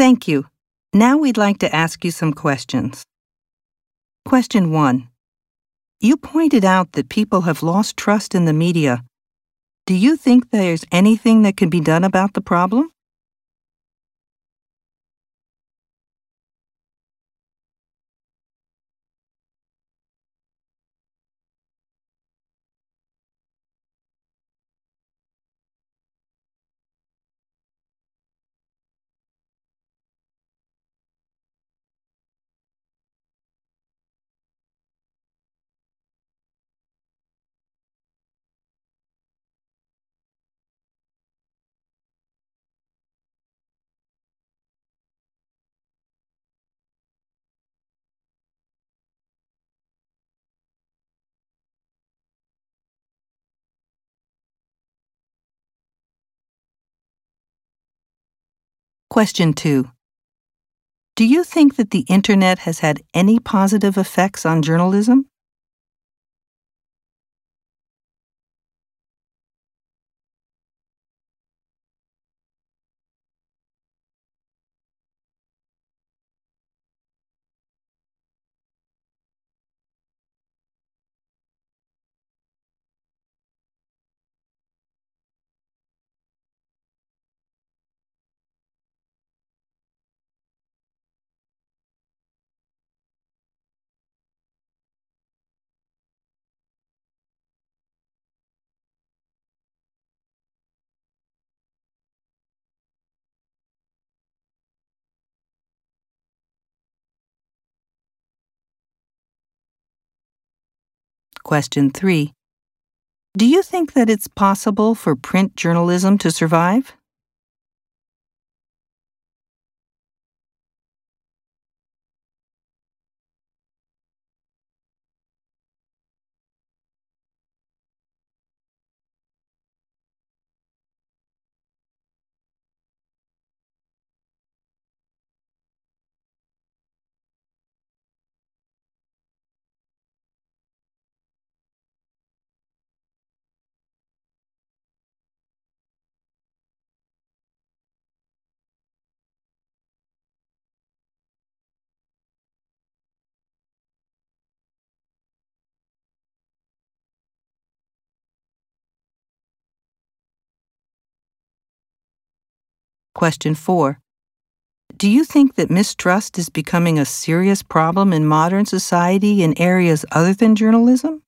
Thank you. Now we'd like to ask you some questions. Question 1. You pointed out that people have lost trust in the media. Do you think there's anything that can be done about the problem? Question 2. Do you think that the Internet has had any positive effects on journalism? Question 3. Do you think that it's possible for print journalism to survive? Question 4. Do you think that mistrust is becoming a serious problem in modern society in areas other than journalism?